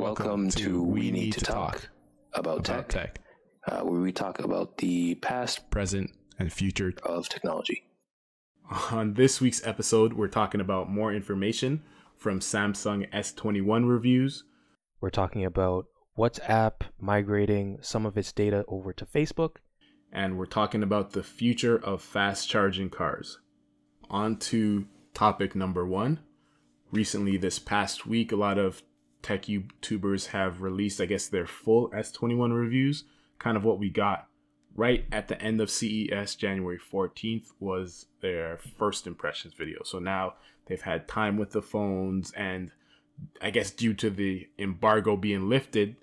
Welcome to We Need to Talk about, about tech, tech, uh, where we talk about the past present, and future. of technology. On this week's episode, we're talking about more information from Samsung S21 reviews. We're talking about WhatsApp migrating some of its data over to Facebook. and we're talking about the future of fast charging cars. On to topic number one. Recently, this past week, a lot of tech YouTubers have released, I guess, their full S21 reviews. Kind of what we got right at the end of CES, January 14th, was their first impressions video. So now they've had time with the phones, and I guess due to the embargo being lifted,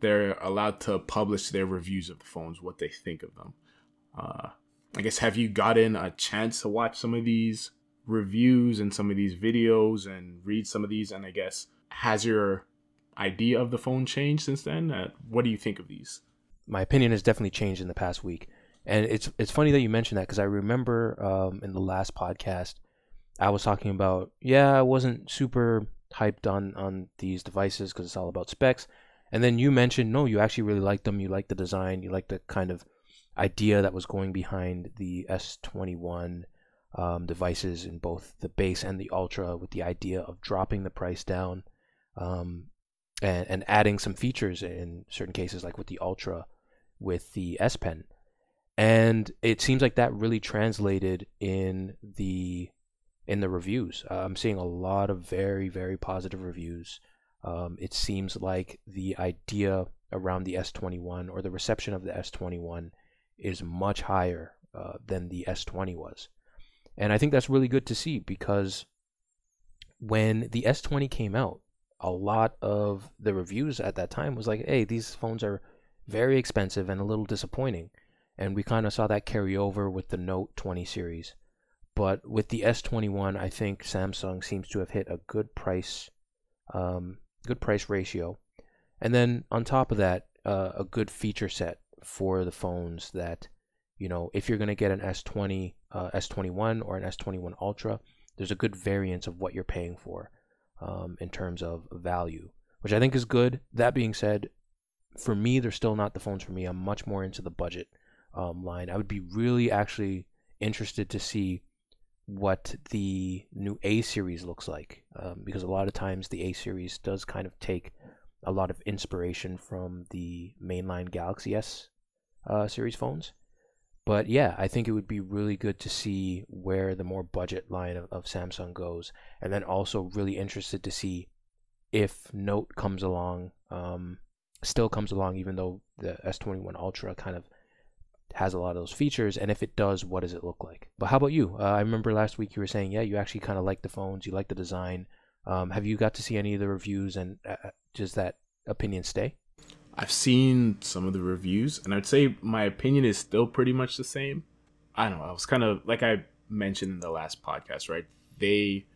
they're allowed to publish their reviews of the phones, what they think of them. Uh, I guess have you gotten a chance to watch some of these reviews and some of these videos and read some of these? And I guess has your idea of the phone changed since then? Uh, what do you think of these? My opinion has definitely changed in the past week, and it's it's funny that you mentioned that because I remember um, in the last podcast I was talking about yeah I wasn't super hyped on on these devices because it's all about specs, and then you mentioned no you actually really liked them. You liked the design. You liked the kind of idea that was going behind the S21 um, devices in both the base and the ultra with the idea of dropping the price down um, and, and adding some features in certain cases like with the ultra with the S Pen. And it seems like that really translated in the in the reviews. Uh, I'm seeing a lot of very very positive reviews. Um, it seems like the idea around the S21 or the reception of the S21 is much higher uh, than the S20 was. And I think that's really good to see because when the S20 came out, a lot of the reviews at that time was like, hey, these phones are very expensive and a little disappointing. And we kind of saw that carry over with the Note 20 series. But with the S21, I think Samsung seems to have hit a good price, um, good price ratio, and then on top of that, uh, a good feature set for the phones that, you know, if you're going to get an S20, uh, S21 or an S21 Ultra, there's a good variance of what you're paying for um, in terms of value, which I think is good. That being said, for me, they're still not the phones for me. I'm much more into the budget um, line. I would be really actually interested to see what the new A series looks like um, because a lot of times the A series does kind of take a lot of inspiration from the mainline Galaxy S uh, series phones. But yeah, I think it would be really good to see where the more budget line of, of Samsung goes, and then also really interested to see if Note comes along, um, still comes along, even though the S21 Ultra kind of has a lot of those features, and if it does, what does it look like? But how about you? Uh, I remember last week you were saying, yeah, you actually kind of like the phones, you like the design. Um, have you got to see any of the reviews, and uh, does that opinion stay? I've seen some of the reviews, and I'd say my opinion is still pretty much the same. I don't know. I was kind of like I mentioned in the last podcast, right? They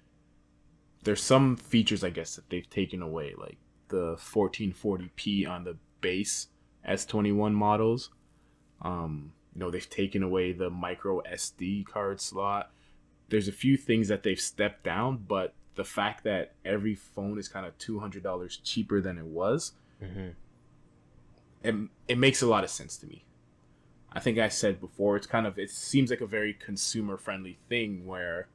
there's some features I guess that they've taken away, like the 1440p on the base S21 models. Um, you know, they've taken away the micro SD card slot. There's a few things that they've stepped down, but the fact that every phone is kind of $200 cheaper than it was, Mm-hmm. It, it makes a lot of sense to me. I think I said before, it's kind of, it seems like a very consumer friendly thing where,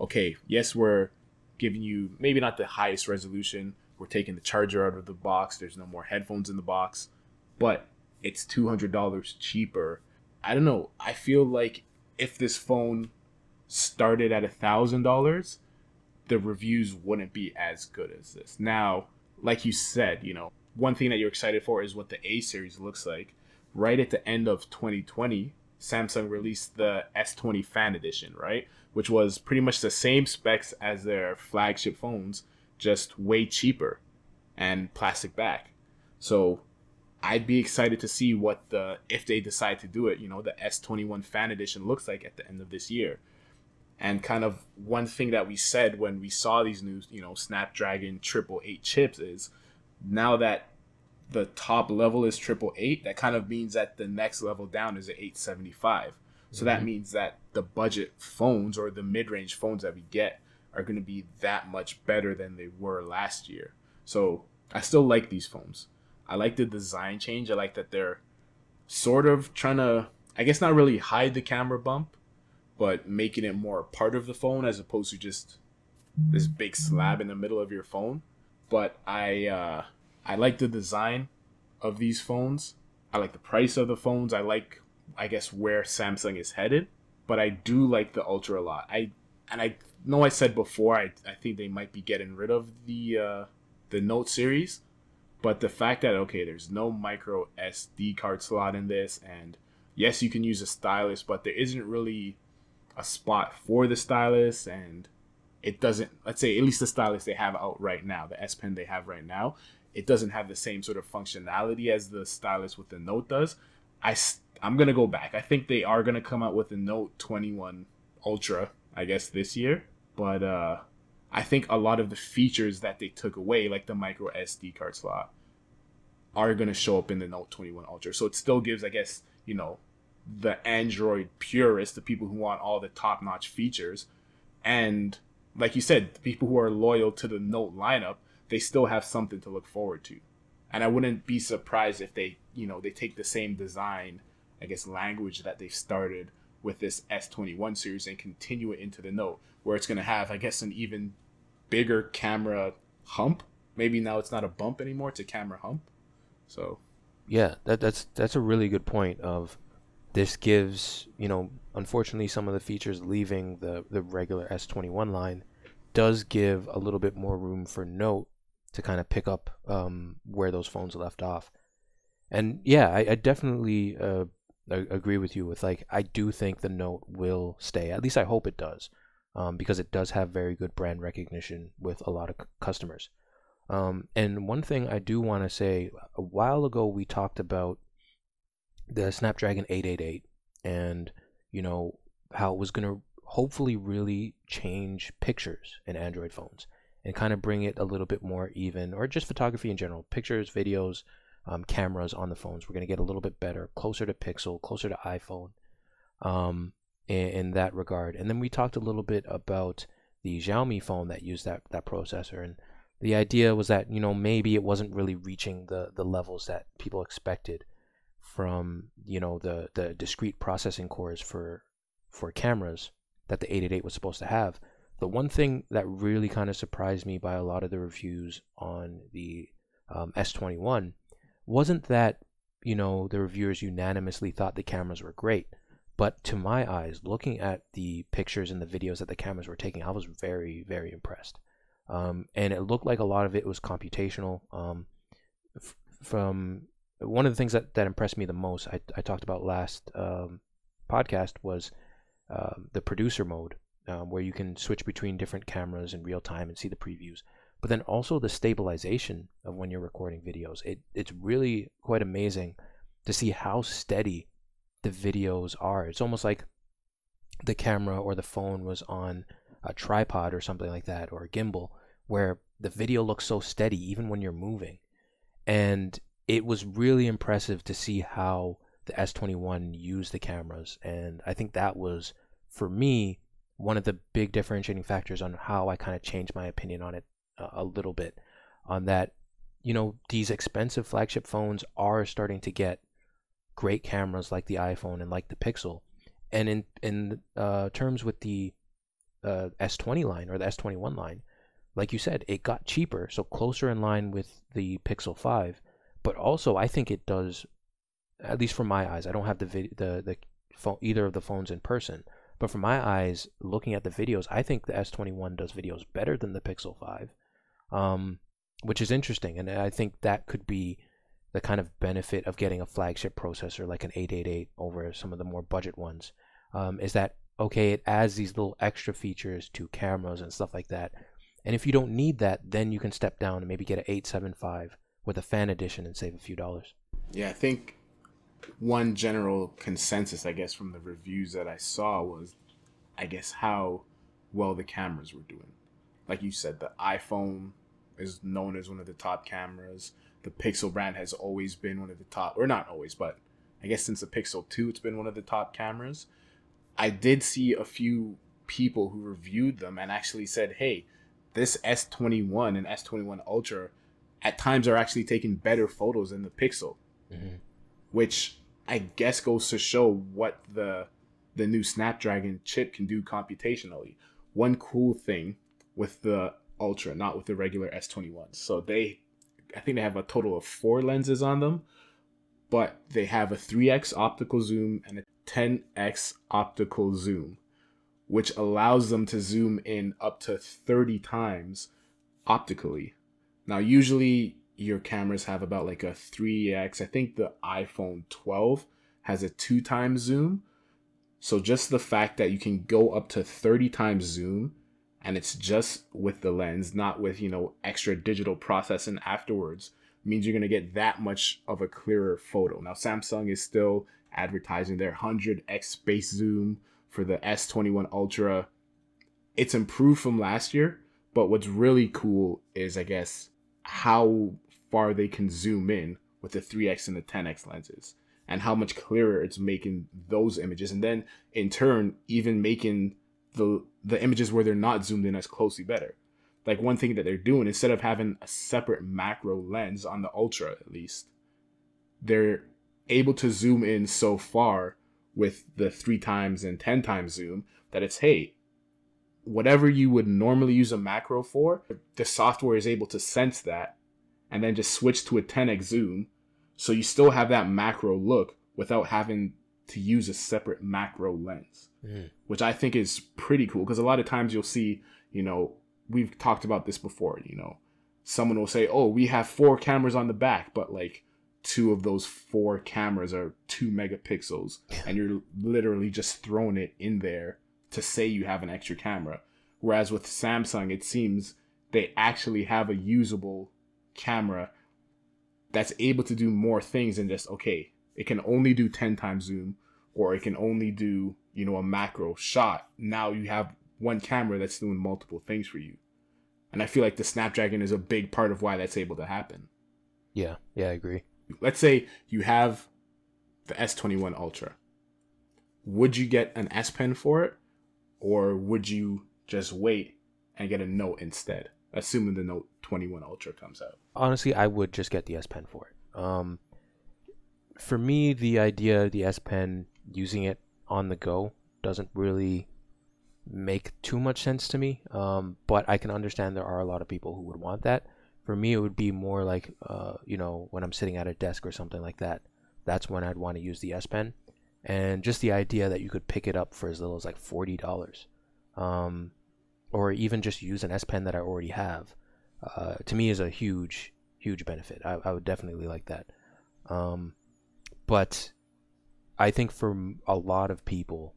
okay, yes, we're giving you maybe not the highest resolution, we're taking the charger out of the box, there's no more headphones in the box, but it's $200 cheaper. I don't know. I feel like if this phone started at a thousand dollars, the reviews wouldn't be as good as this. Now, like you said, you know, one thing that you're excited for is what the A series looks like. Right at the end of 2020, Samsung released the S20 Fan Edition, right? Which was pretty much the same specs as their flagship phones, just way cheaper and plastic back. So I'd be excited to see what the if they decide to do it, you know, the S21 Fan Edition looks like at the end of this year. And kind of one thing that we said when we saw these new, you know, Snapdragon triple eight chips is now that the top level is triple eight, that kind of means that the next level down is at 875. So that means that the budget phones or the mid range phones that we get are going to be that much better than they were last year. So I still like these phones. I like the design change. I like that they're sort of trying to, I guess, not really hide the camera bump, but making it more a part of the phone as opposed to just this big slab in the middle of your phone. But I, uh, I like the design of these phones. I like the price of the phones. I like, I guess, where Samsung is headed. But I do like the Ultra a lot. I and I know I said before I, I think they might be getting rid of the uh, the Note series, but the fact that okay, there's no micro SD card slot in this, and yes, you can use a stylus, but there isn't really a spot for the stylus, and it doesn't. Let's say at least the stylus they have out right now, the S Pen they have right now, it doesn't have the same sort of functionality as the stylus with the Note does. I I'm gonna go back. I think they are gonna come out with the Note 21 Ultra, I guess this year, but uh I think a lot of the features that they took away, like the micro SD card slot, are to show up in the Note 21 Ultra. So it still gives, I guess, you know, the Android purists, the people who want all the top notch features, and like you said, the people who are loyal to the Note lineup, they still have something to look forward to. And I wouldn't be surprised if they, you know, they take the same design, I guess, language that they've started with this S21 series and continue it into the Note, where it's going to have, I guess, an even bigger camera hump. Maybe now it's not a bump anymore; it's a camera hump. So, yeah, that, that's that's a really good point. Of this gives you know, unfortunately, some of the features leaving the the regular S21 line does give a little bit more room for Note to kind of pick up um, where those phones left off. And yeah, I, I definitely uh, agree with you. With like, I do think the Note will stay. At least I hope it does um, because it does have very good brand recognition with a lot of c- customers. Um, and one thing I do want to say a while ago, we talked about the Snapdragon 888 and, you know, how it was going to hopefully really change pictures in Android phones and kind of bring it a little bit more even, or just photography in general, pictures, videos, um, cameras on the phones. We're going to get a little bit better, closer to Pixel, closer to iPhone. Um, in, in that regard. And then we talked a little bit about the Xiaomi phone that used that that processor and the idea was that you know maybe it wasn't really reaching the the levels that people expected from you know the the discrete processing cores for for cameras that the 888 was supposed to have the one thing that really kind of surprised me by a lot of the reviews on the um, S21 wasn't that you know the reviewers unanimously thought the cameras were great but to my eyes, looking at the pictures and the videos that the cameras were taking, I was very, very impressed. Um, and it looked like a lot of it was computational. Um, f- from one of the things that, that impressed me the most, I, I talked about last um, podcast, was um, the producer mode, um, where you can switch between different cameras in real time and see the previews. But then also the stabilization of when you're recording videos. It, it's really quite amazing to see how steady the videos are. It's almost like the camera or the phone was on a tripod or something like that or a gimbal where the video looks so steady even when you're moving. And it was really impressive to see how the S21 used the cameras and I think that was for me one of the big differentiating factors on how I kind of changed my opinion on it a, a little bit on that you know these expensive flagship phones are starting to get great cameras like the iPhone and like the Pixel. And in in uh, terms with the uh, S20 line or the S21 line, like you said, it got cheaper, so closer in line with the Pixel 5. But also, I think it does, at least from my eyes. I don't have the vid- the the phone either of the phones in person, but from my eyes, looking at the videos, I think the S21 does videos better than the Pixel 5, um, which is interesting, and I think that could be the kind of benefit of getting a flagship processor like an 888 over some of the more budget ones um, is that okay it adds these little extra features to cameras and stuff like that and if you don't need that then you can step down and maybe get an 875 with a fan edition and save a few dollars. Yeah i think one general consensus i guess from the reviews that i saw was i guess how well the cameras were doing like you said the iphone is known as one of the top cameras the Pixel brand has always been one of the top, or not always, but I guess since the Pixel 2, it's been one of the top cameras. I did see a few people who reviewed them and actually said, hey, this S21 and S21 Ultra at times are actually taking better photos than the Pixel, Mhm. Which I guess goes to show what the the new Snapdragon chip can do computationally. One cool thing with the Ultra, not with the regular S21. So they I think they have a total of 4 lenses on them, but they have a 3x optical zoom and a 10x optical zoom, which allows them to zoom in up to 30 times optically. Now, usually your cameras have about like a 3x. I think the iPhone 12 has a two times zoom. So just the fact that you can go up to 30 times zoom and it's just with the lens, not with, you know, extra digital processing afterwards, means you're going to get that much of a clearer photo. Now, Samsung is still advertising their 100x space zoom for the S21 Ultra. It's improved from last year, but what's really cool is, I guess, how far they can zoom in with the 3x and the 10x lenses and how much clearer it's making those images. And then in turn even making the the images where they're not zoomed in as closely better. Like one thing that they're doing instead of having a separate macro lens on the ultra at least they're able to zoom in so far with the three times and ten times zoom that it's hey whatever you would normally use a macro for the software is able to sense that and then just switch to a 10x zoom. So you still have that macro look without having to use a separate macro lens Mhm. which i think is pretty cool. Because a lot of times you'll see you know we've talked about this before you know. Someone will say oh we have four cameras on the back but like two of those four cameras are two megapixels and you're literally just throwing it in there to say you have an extra camera. Whereas with samsung it seems they actually have a usable camera that's able to do more things than just okay it can only do 10 times zoom or it can only do you know a macro shot now you have one camera that's doing multiple things for you and i feel like the snapdragon is a big part of why that's able to happen Yeah, yeah, I agree. let's say you have the S21 Ultra. Would you get an S Pen for it? Or would you just wait and get a Note instead? Assuming the Note 21 Ultra comes out. honestly, I would just get the S Pen for it. Um, for me, the idea of the S Pen using it on the go doesn't really make too much sense to me. Um, but I can understand there are a lot of people who would want that. For me, it would be more like, uh, you know, when I'm sitting at a desk or something like that. That's when I'd want to use the S Pen, and just the idea that you could pick it up for as little as like forty dollars, um, or even just use an S Pen that I already have uh, to me is a huge huge benefit. I, I would definitely like that. Um, but i think for a lot of people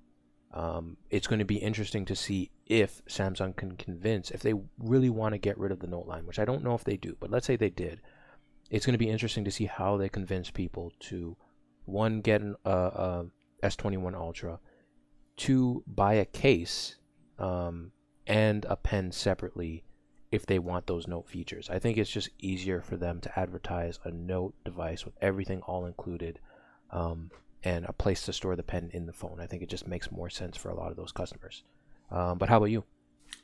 um, it's going to be interesting to see if samsung can convince if they really want to get rid of the note line which i don't know if they do but let's say they did. It's going to be interesting to see how they convince people to one get an uh, uh, s21 ultra two buy a case um, and a pen separately if they want those note features. I think it's just easier for them to advertise a note device with everything all included um, and a place to store the pen in the phone. I think it just makes more sense for a lot of those customers. Um, but how about you?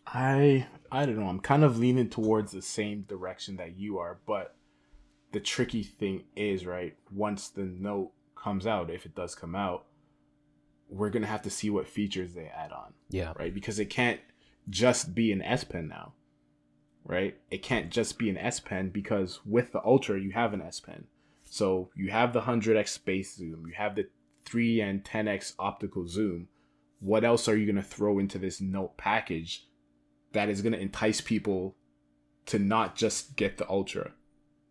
I I don't know. I'm kind of leaning towards the same direction that you are, but the tricky thing is, right, once the note comes out, if it does come out, we're going to have to see what features they add on. Yeah. right? Because it can't just be an S Pen now, right? It can't just be an S Pen because with the Ultra, you have an S Pen. So you have the 100x space zoom, you have the 3 and 10x optical zoom. What else are you going to throw into this Note package that is going to entice people to not just get the Ultra?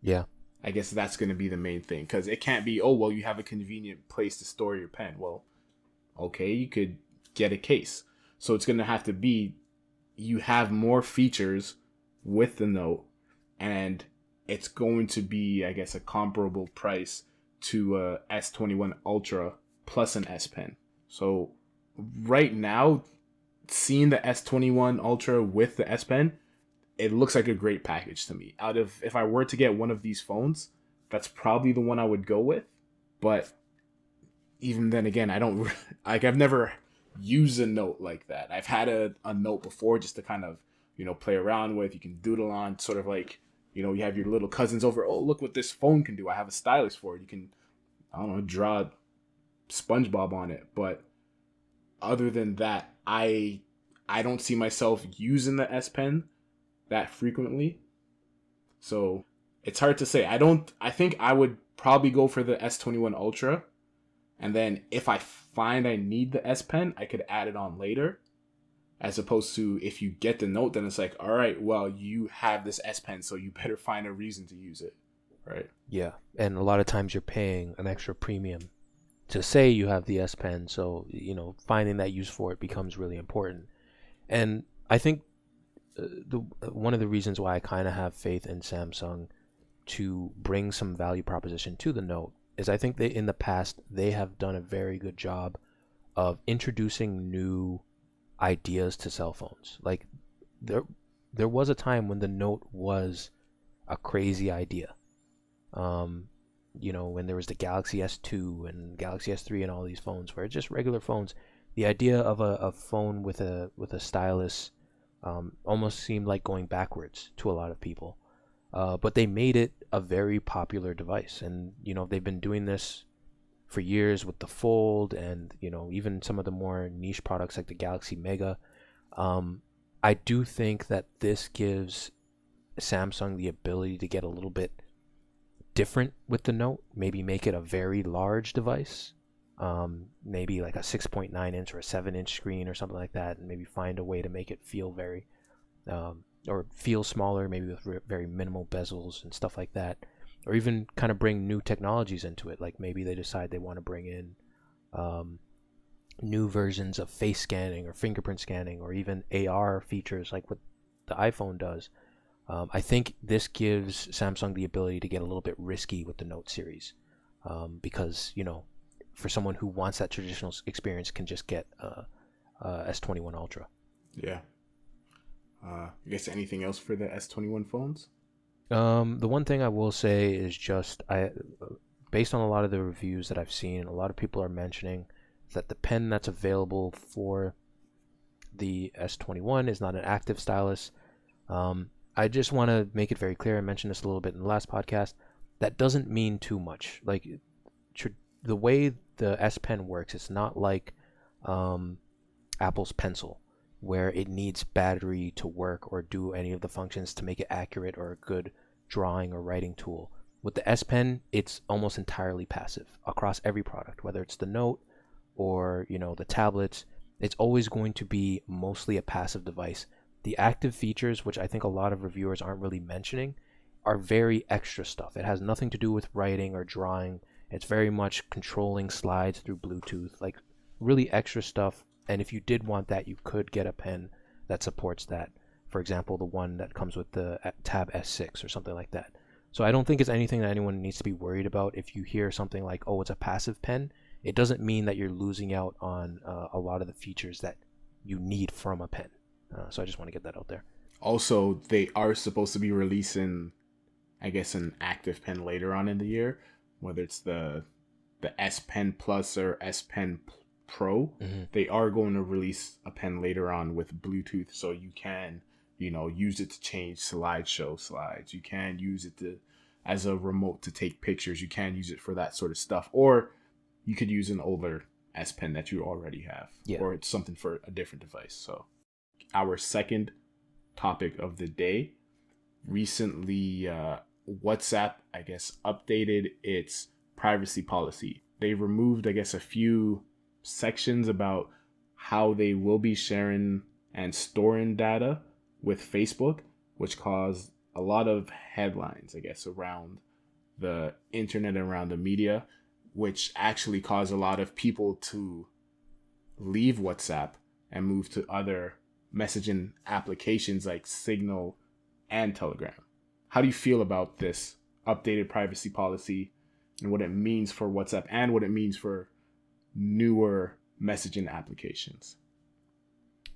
Yeah. I guess that's going to be the main thing because it can't be, oh, well, you have a convenient place to store your pen. Well, okay, you could get a case. So it's going to have to be you have more features with the Note, and it's going to be, I guess, a comparable price to a S21 Ultra plus an S Pen. So right now, seeing the S21 Ultra with the S Pen, it looks like a great package to me. Out of if I were to get one of these phones, that's probably the one I would go with. But even then again, I don't like I've never used a note like that. I've had a, a note before just to kind of, you know, play around with. You can doodle on, sort of like you know, you have your little cousins over. Oh, look what this phone can do. I have a stylus for it. You can, I don't know, draw SpongeBob on it. But other than that, I I don't see myself using the S Pen that frequently. So it's hard to say. I don't. I think I would probably go for the S21 Ultra, and then if I find I need the S Pen, I could add it on later. As opposed to if you get the note, then it's like, all right, well, you have this S Pen, so you better find a reason to use it, right? Yeah, and a lot of times you're paying an extra premium to say you have the S Pen, so you know finding that use for it becomes really important. And I think uh, the one of the reasons why I kind of have faith in Samsung to bring some value proposition to the Note is I think they in the past they have done a very good job of introducing new ideas to cell phones. Like there there was a time when the Note was a crazy idea. Um, you know, when there was the Galaxy S2 and Galaxy S3 and all these phones where just regular phones, the idea of a, a phone with a with a stylus um, almost seemed like going backwards to a lot of people. Uh, but they made it a very popular device, and you know they've been doing this for years with the Fold, and you know even some of the more niche products like the Galaxy Mega. Um, I do think that this gives Samsung the ability to get a little bit different with the Note. Maybe make it a very large device, um, maybe like a 6.9 inch or a 7 inch screen or something like that, and maybe find a way to make it feel very um, or feel smaller, maybe with very minimal bezels and stuff like that, or even kind of bring new technologies into it. Like maybe they decide they want to bring in um, new versions of face scanning or fingerprint scanning, or even AR features like what the iPhone does. Um, I think this gives Samsung the ability to get a little bit risky with the Note series um, because you know, for someone who wants that traditional experience, can just get uh, uh, S21 Ultra. Yeah, uh, I guess anything else for the S21 phones? Um, the one thing I will say is just I, based on a lot of the reviews that I've seen, a lot of people are mentioning that the pen that's available for the S21 is not an active stylus. Um, I just want to make it very clear. I mentioned this a little bit in the last podcast. That doesn't mean too much. Like tr- the way the S Pen works, it's not like um, Apple's Pencil where it needs battery to work or do any of the functions to make it accurate or a good drawing or writing tool. With the S Pen, it's almost entirely passive across every product, whether it's the Note or you know the tablets. It's always going to be mostly a passive device. The active features, which I think a lot of reviewers aren't really mentioning, are very extra stuff. It has nothing to do with writing or drawing. It's very much controlling slides through Bluetooth, like really extra stuff and if you did want that, you could get a pen that supports that. For example, the one that comes with the uh, Tab S6 or something like that. So I don't think it's anything that anyone needs to be worried about. If you hear something like, "Oh, it's a passive pen," it doesn't mean that you're losing out on uh, a lot of the features that you need from a pen. Uh, so I just want to get that out there. Also, they are supposed to be releasing, I guess, an active pen later on in the year, whether it's the the S Pen Plus or S Pen Pro, mm-hmm. they are going to release a pen later on with Bluetooth, so you can, you know, use it to change slideshow slides. You can use it to as a remote to take pictures. You can use it for that sort of stuff, or you could use an older S Pen that you already have, yeah. or it's something for a different device. So, our second topic of the day recently, uh, WhatsApp, I guess, updated its privacy policy. They removed, I guess, a few sections about how they will be sharing and storing data with Facebook, which caused a lot of headlines, I guess, around the internet and around the media, which actually caused a lot of people to leave WhatsApp and move to other messaging applications like Signal and Telegram. How do you feel about this updated privacy policy and what it means for WhatsApp and what it means for newer messaging applications?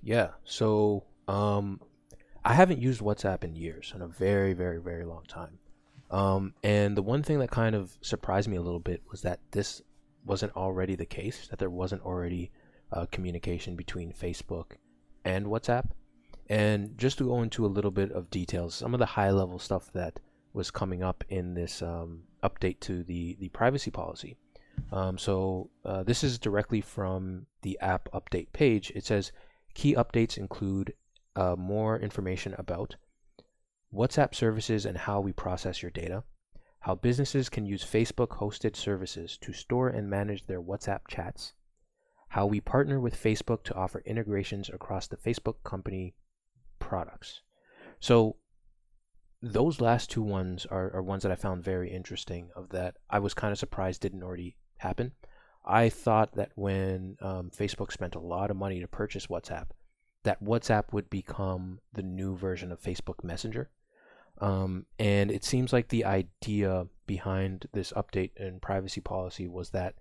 Yeah. So, um, I haven't used WhatsApp in years, in a very, very, very long time. Um, and the one thing that kind of surprised me a little bit was that this wasn't already the case, that there wasn't already uh, communication between Facebook and WhatsApp. And just to go into a little bit of details, some of the high level stuff that was coming up in this um, update to the the privacy policy. Um, so uh, this is directly from the app update page. It says key updates include uh, more information about WhatsApp services and how we process your data, how businesses can use Facebook hosted services to store and manage their WhatsApp chats, how we partner with Facebook to offer integrations across the Facebook company products. So those last two ones are, are ones that I found very interesting of that I was kind of surprised didn't already happen. I thought that when um, Facebook spent a lot of money to purchase WhatsApp, that WhatsApp would become the new version of Facebook Messenger. Um, and it seems like the idea behind this update in privacy policy was that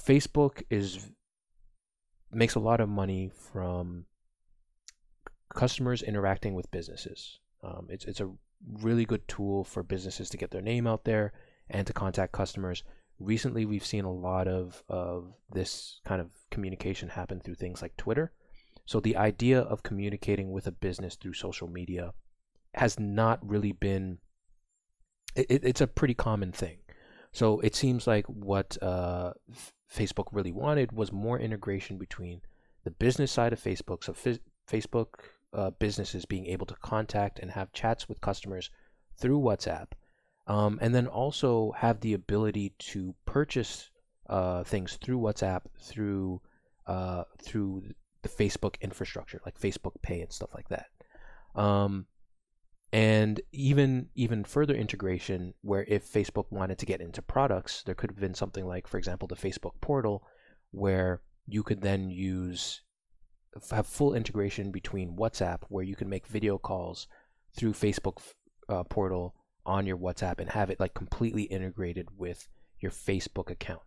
Facebook is makes a lot of money from customers interacting with businesses. Um, it's it's a really good tool for businesses to get their name out there and to contact customers. Recently, we've seen a lot of of this kind of communication happen through things like Twitter. So the idea of communicating with a business through social media has not really been. It, it's a pretty common thing. So it seems like what uh, Facebook really wanted was more integration between the business side of Facebook. So F- Facebook uh, businesses being able to contact and have chats with customers through WhatsApp, um, and then also have the ability to purchase uh, things through WhatsApp through uh, through the Facebook infrastructure, like Facebook Pay and stuff like that. Um, and even even further integration, where if Facebook wanted to get into products, there could have been something like, for example, the Facebook portal, where you could then use have full integration between WhatsApp, where you can make video calls through Facebook uh, portal on your WhatsApp and have it like completely integrated with your Facebook account.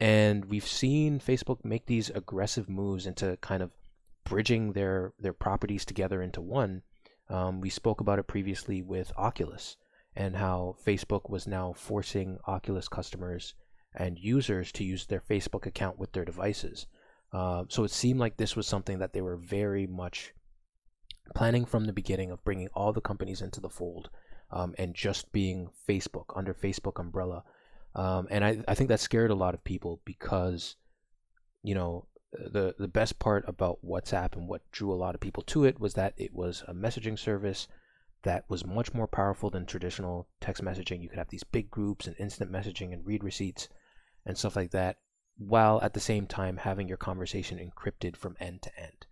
And we've seen Facebook make these aggressive moves into kind of bridging their their properties together into one. Um, we spoke about it previously with Oculus and how Facebook was now forcing Oculus customers and users to use their Facebook account with their devices. Uh, so it seemed like this was something that they were very much planning from the beginning of bringing all the companies into the fold um, and just being Facebook under Facebook umbrella. Um, and I, I think that scared a lot of people because, you know, the the best part about WhatsApp and what drew a lot of people to it was that it was a messaging service that was much more powerful than traditional text messaging. You could have these big groups and instant messaging and read receipts and stuff like that while at the same time having your conversation encrypted from end to end.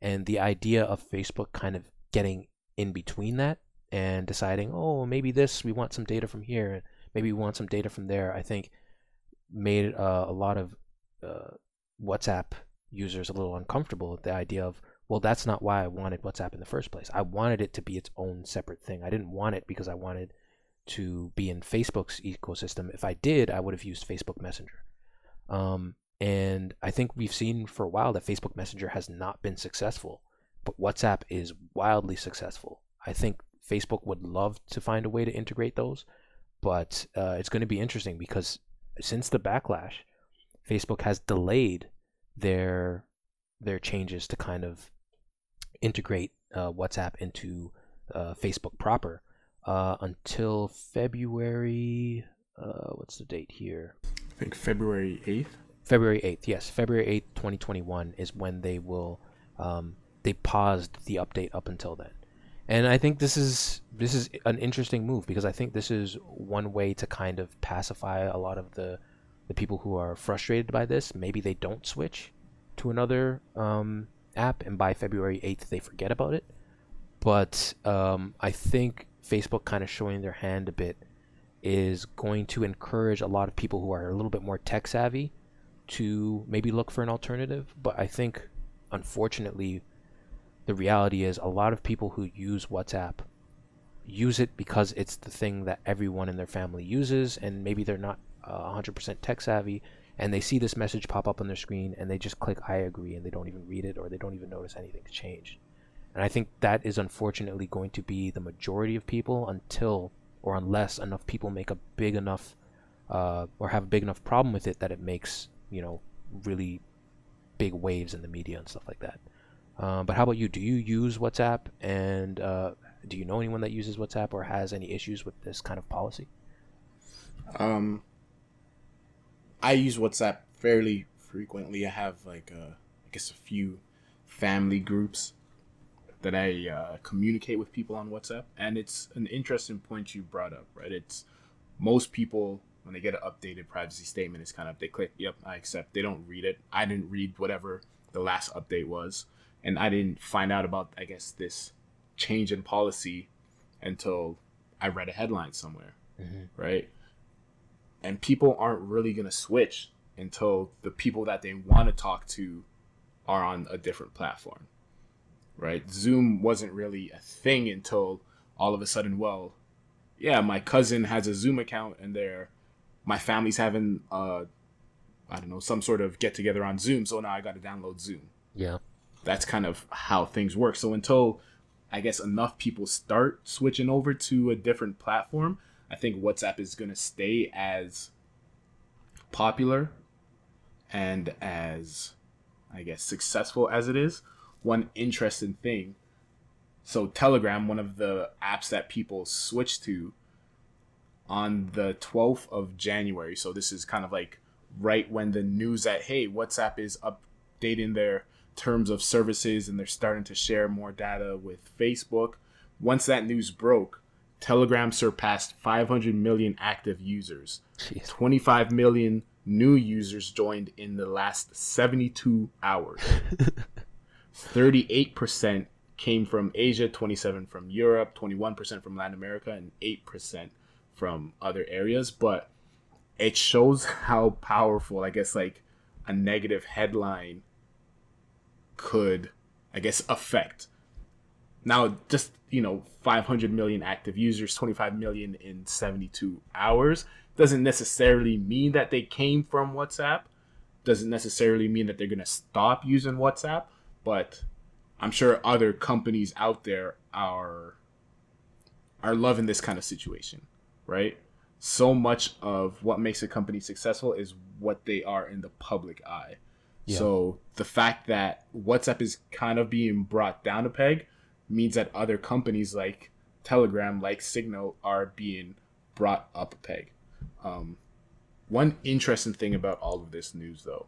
And the idea of Facebook kind of getting in between that and deciding, oh, maybe this, we want some data from here, and maybe we want some data from there, I think made uh, a lot of uh, WhatsApp users a little uncomfortable with the idea of, well, that's not why I wanted WhatsApp in the first place. I wanted it to be its own separate thing. I didn't want it because I wanted to be in Facebook's ecosystem. If I did, I would have used Facebook Messenger. Um, and I think we've seen for a while that Facebook Messenger has not been successful, but WhatsApp is wildly successful. I think Facebook would love to find a way to integrate those, but uh, it's going to be interesting because since the backlash, Facebook has delayed their their changes to kind of integrate uh, WhatsApp into uh, Facebook proper uh, until February. Uh, what's the date here? I think February 8th. February 8th, yes. February 8th, 2021 is when they will um, they paused the update up until then. And I think this is this is an interesting move because I think this is one way to kind of pacify a lot of the the people who are frustrated by this. Maybe they don't switch to another um, app, and by February 8th they forget about it. But um, I think Facebook kind of showing their hand a bit is going to encourage a lot of people who are a little bit more tech savvy to maybe look for an alternative. But I think, unfortunately, the reality is a lot of people who use WhatsApp use it because it's the thing that everyone in their family uses, and maybe they're not uh, 100% tech savvy, and they see this message pop up on their screen and they just click I agree and they don't even read it or they don't even notice anything's changed. And I think that is unfortunately going to be the majority of people until or unless enough people make a big enough uh, or have a big enough problem with it that it makes you know really big waves in the media and stuff like that. Um, but how about you? Do you use WhatsApp? And uh, Do you know anyone that uses WhatsApp or has any issues with this kind of policy? Um, I use WhatsApp fairly frequently. I have like uh, I guess a few family groups that I uh, communicate with people on WhatsApp, and it's an interesting point you brought up. Right, it's most people when they get an updated privacy statement, it's kind of they click, "Yep, I accept." They don't read it. I didn't read whatever the last update was, and I didn't find out about I guess this change in policy until I read a headline somewhere, Mhm. right? And people aren't really gonna switch until the people that they want to talk to are on a different platform, right? Zoom wasn't really a thing until all of a sudden, well, yeah, my cousin has a Zoom account and they're my family's having uh I don't know, some sort of get together on Zoom, so now I gotta download Zoom Yeah. That's kind of how things work. So until I guess enough people start switching over to a different platform, I think WhatsApp is going to stay as popular and as I guess successful as it is. One interesting thing. So Telegram, one of the apps that people switch to on the 12th of January. So this is kind of like right when the news that hey, WhatsApp is updating their terms of services and they're starting to share more data with Facebook. Once that news broke, Telegram surpassed 500 million active users. Jeez. 25 million new users joined in the last 72 hours. 38% came from Asia, 27 from Europe, 21% from Latin America and 8% from other areas, but it shows how powerful I guess like a negative headline could I guess affect. Now just, you know, 500 million active users, 25 million in 72 hours doesn't necessarily mean that they came from WhatsApp. Doesn't necessarily mean that they're going to stop using WhatsApp, but I'm sure other companies out there are are loving this kind of situation, right? So much of what makes a company successful is what they are in the public eye. Yeah. So the fact that WhatsApp is kind of being brought down a peg means that other companies like Telegram, like Signal, are being brought up a peg. Um, one interesting thing about all of this news, though,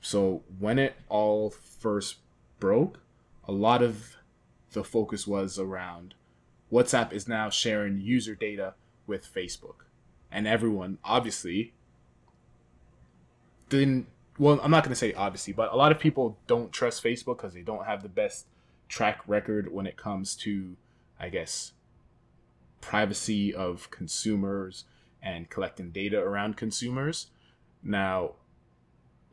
so when it all first broke, a lot of the focus was around WhatsApp is now sharing user data with Facebook, and everyone obviously didn't. Well, I'm not going to say obviously, but a lot of people don't trust Facebook because they don't have the best track record when it comes to, I guess, privacy of consumers and collecting data around consumers. Now,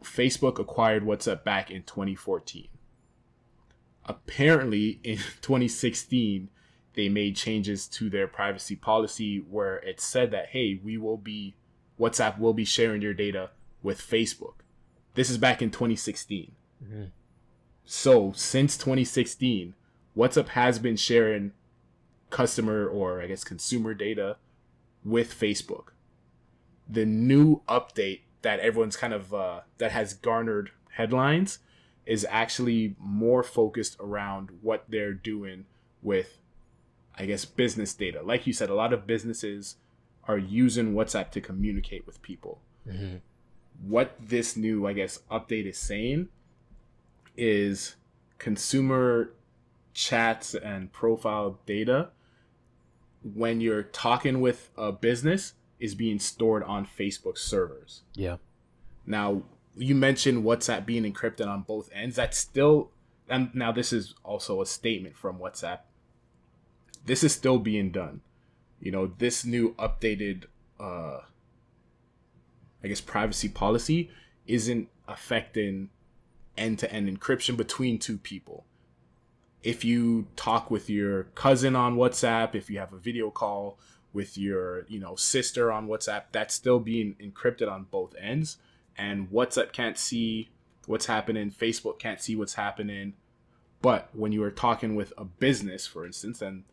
Facebook acquired WhatsApp back in 2014. Apparently, in 2016, they made changes to their privacy policy where it said that, hey, we will be, WhatsApp will be sharing your data with Facebook. This is back in 2016. Mhm. So, since 2016, WhatsApp has been sharing customer or I guess consumer data with Facebook. The new update that everyone's kind of uh, that has garnered headlines is actually more focused around what they're doing with I guess business data. Like you said, a lot of businesses are using WhatsApp to communicate with people. Mhm. What this new, I guess, update is saying is consumer chats and profile data when you're talking with a business is being stored on Facebook servers. Yeah. Now, you mentioned WhatsApp being encrypted on both ends. That's still, and now this is also a statement from WhatsApp. This is still being done. You know, this new updated, uh, I guess, privacy policy isn't affecting end to end encryption between two people. If you talk with your cousin on WhatsApp, if you have a video call with your, you know, sister on WhatsApp, that's still being encrypted on both ends. And WhatsApp can't see what's happening, Facebook can't see what's happening. But when you are talking with a business, for instance, and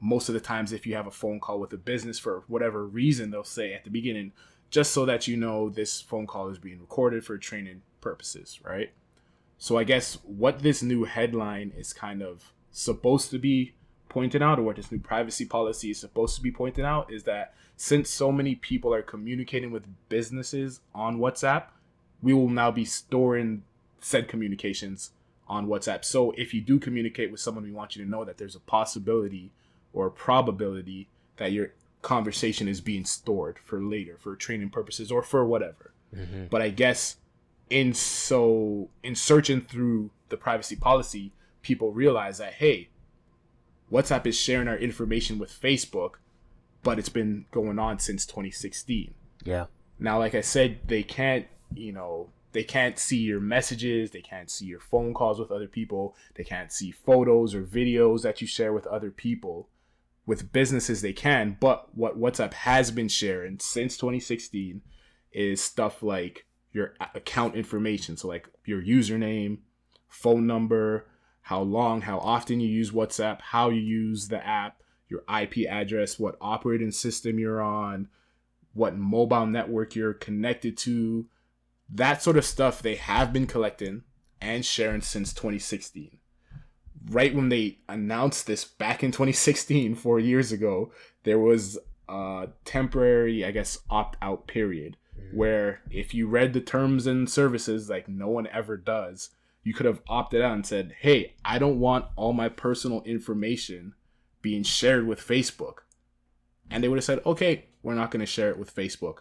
most of the times if you have a phone call with a business for whatever reason, they'll say at the beginning, just so that you know this phone call is being recorded for training purposes, right? So I guess what this new headline is kind of supposed to be pointing out, or what this new privacy policy is supposed to be pointing out, is that since so many people are communicating with businesses on WhatsApp, we will now be storing said communications on WhatsApp. So if you do communicate with someone, we want you to know that there's a possibility or a probability that your conversation is being stored for later, for training purposes, or for whatever. Mm-hmm. But I guess in so in searching through the privacy policy, people realize that hey, WhatsApp is sharing our information with Facebook, but it's been going on since 2016. Yeah. Now, like I said, they can't, you know, they can't see your messages, they can't see your phone calls with other people, they can't see photos or videos that you share with other people. With businesses, they can, but what WhatsApp has been sharing since 2016 is stuff like your account information. So, like your username, phone number, how long, how often you use WhatsApp, how you use the app, your IP address, what operating system you're on, what mobile network you're connected to. That sort of stuff they have been collecting and sharing since 2016. Right when they announced this back in 2016, four years ago, there was a temporary, I guess, opt out period mm. where if you read the terms and services like no one ever does, you could have opted out and said, "Hey, I don't want all my personal information being shared with Facebook." And they would have said, "Okay, we're not going to share it with Facebook."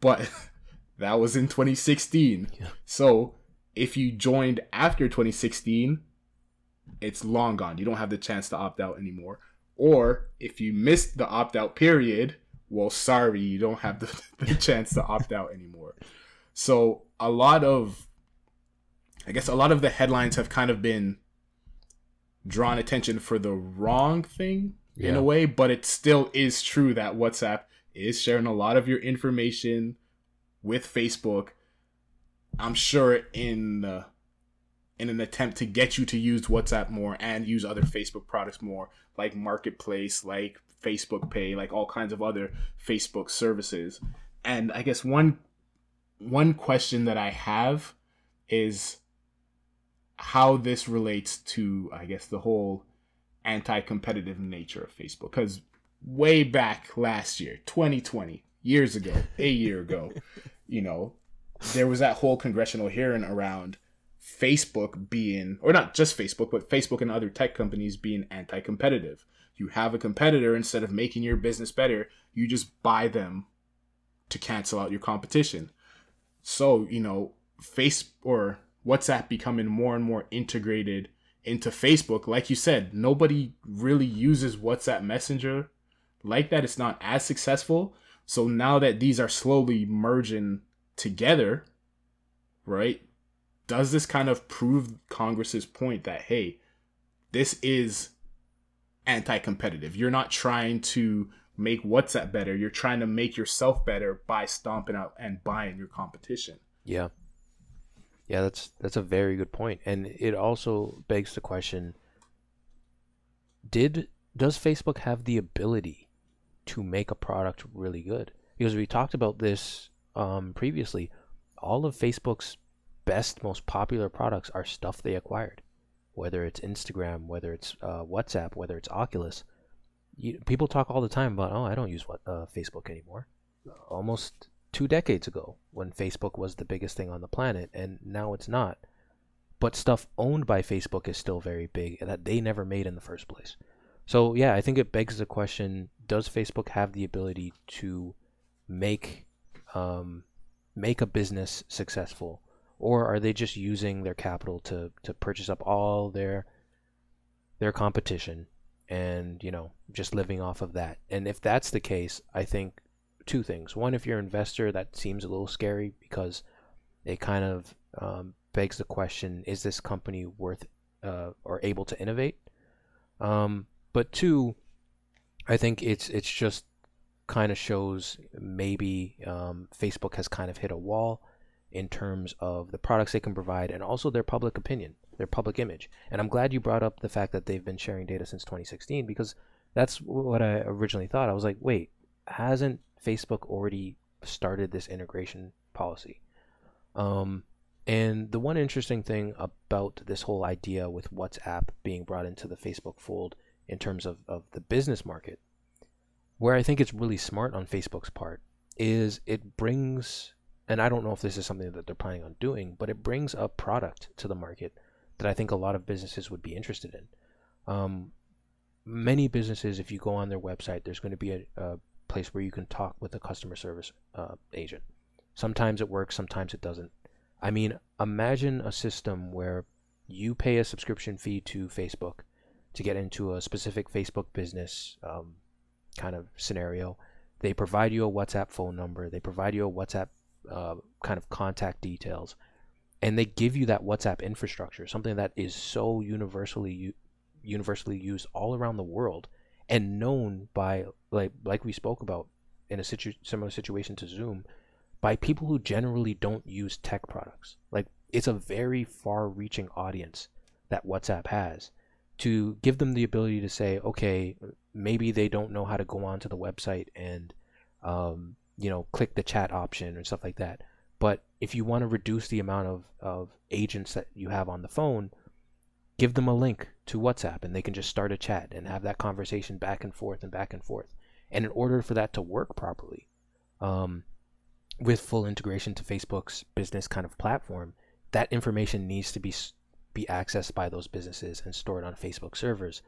But that was in 2016. Yeah. So, if you joined after 2016, it's long gone. You don't have the chance to opt out anymore. Or if you missed the opt out period, well, sorry, you don't have the, the chance to opt out anymore. So a lot of, I guess, a lot of the headlines have kind of been drawn attention for the wrong thing in a way, but it still is true that WhatsApp is sharing a lot of your information with Facebook. I'm sure in in an attempt to get you to use WhatsApp more and use other Facebook products more, like Marketplace, like Facebook Pay, like all kinds of other Facebook services. And I guess one one question that I have is how this relates to I guess the whole anti-competitive nature of Facebook cuz way back last year, 2020, years ago, a year ago, you know, there was that whole congressional hearing around Facebook being, or not just Facebook, but Facebook and other tech companies being anti competitive. You have a competitor, instead of making your business better, you just buy them to cancel out your competition. So, you know, Face or WhatsApp becoming more and more integrated into Facebook. Like you said, nobody really uses WhatsApp Messenger like that. It's not as successful. So now that these are slowly merging together, right? Does this kind of prove Congress's point that hey, this is anti-competitive? You're not trying to make WhatsApp better. You're trying to make yourself better by stomping out and buying your competition. Yeah. Yeah, that's that's a very good point. And it also begs the question did does Facebook have the ability to make a product really good? Because we talked about this um, previously. All of Facebook's best, most popular products are stuff they acquired, whether it's Instagram, whether it's uh, WhatsApp, whether it's Oculus. You, people talk all the time about, oh, I don't use what uh, Facebook anymore. Almost two decades ago, when Facebook was the biggest thing on the planet, and now it's not. But stuff owned by Facebook is still very big that they never made in the first place. So yeah, I think it begs the question: Does Facebook have the ability to make um, make a business successful, or are they just using their capital to to purchase up all their their competition and you know just living off of that? And if that's the case, I think two things. One, if you're an investor, that seems a little scary because it kind of um, begs the question: Is this company worth uh, or able to innovate? Um, but two, I think it's it's just kind of shows maybe um, Facebook has kind of hit a wall in terms of the products they can provide and also their public opinion, their public image. And I'm glad you brought up the fact that they've been sharing data since 2016 because that's what I originally thought. I was like, wait, hasn't Facebook already started this integration policy? Um, and the one interesting thing about this whole idea with WhatsApp being brought into the Facebook fold in terms of, of the business market, where I think it's really smart on Facebook's part is it brings, and I don't know if this is something that they're planning on doing, but it brings a product to the market that I think a lot of businesses would be interested in. Um, many businesses, if you go on their website, there's going to be a, a place where you can talk with a customer service uh, agent. Sometimes it works, sometimes it doesn't. I mean, imagine a system where you pay a subscription fee to Facebook to get into a specific Facebook business um, kind of scenario. They provide you a WhatsApp phone number, they provide you a WhatsApp uh, kind of contact details, and they give you that WhatsApp infrastructure, something that is so universally universally used all around the world and known by like like we spoke about in a situ- similar situation to Zoom by people who generally don't use tech products. Like it's a very far-reaching audience that WhatsApp has to give them the ability to say, okay, maybe they don't know how to go onto the website and um, you know click the chat option or stuff like that. But if you want to reduce the amount of, of agents that you have on the phone, give them a link to WhatsApp and they can just start a chat and have that conversation back and forth and back and forth. And in order for that to work properly, um, with full integration to Facebook's business kind of platform, that information needs to be be accessed by those businesses and stored on Facebook servers.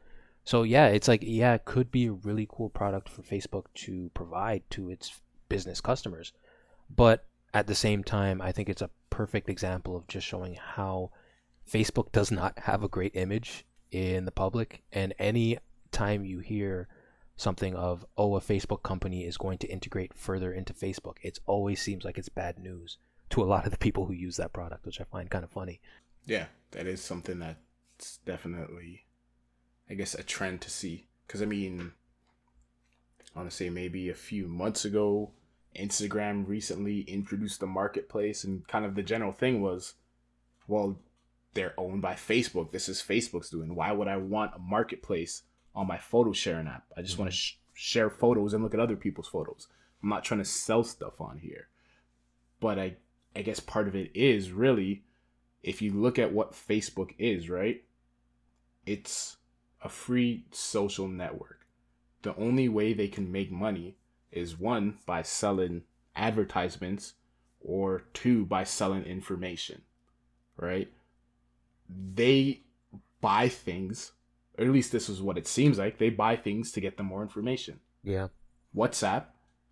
So yeah, it's like yeah, it could be a really cool product for Facebook to provide to its business customers. But at the same time, I think it's a perfect example of just showing how Facebook does not have a great image in the public and any time you hear something of oh a Facebook company is going to integrate further into Facebook, it always seems like it's bad news to a lot of the people who use that product, which I find kind of funny. Yeah, that is something that's definitely, I guess, a trend to see. Because I mean, I want to say maybe a few months ago, Instagram recently introduced the marketplace, and kind of the general thing was, well, they're owned by Facebook. This is Facebook's doing. Why would I want a marketplace on my photo sharing app? I just mm-hmm. want to sh- share photos and look at other people's photos. I'm not trying to sell stuff on here. But I I guess part of it is really if you look at what Facebook is, right? It's a free social network. The only way they can make money is one by selling advertisements or two by selling information, right? They buy things, or at least this is what it seems like. They buy things to get them more information. Yeah. WhatsApp,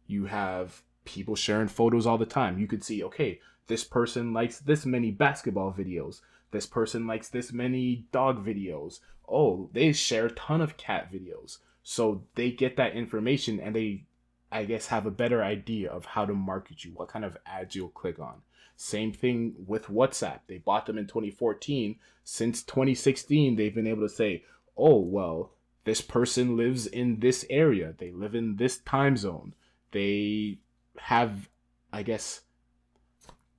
you have people sharing photos all the time. You could see, okay, this person likes this many basketball videos. This person likes this many dog videos. Oh, they share a ton of cat videos. So they get that information and they, I guess, have a better idea of how to market you, what kind of ads you'll click on. Same thing with WhatsApp. They bought them in 2014. Since 2016, they've been able to say, oh, well, this person lives in this area. They live in this time zone. They have, I guess,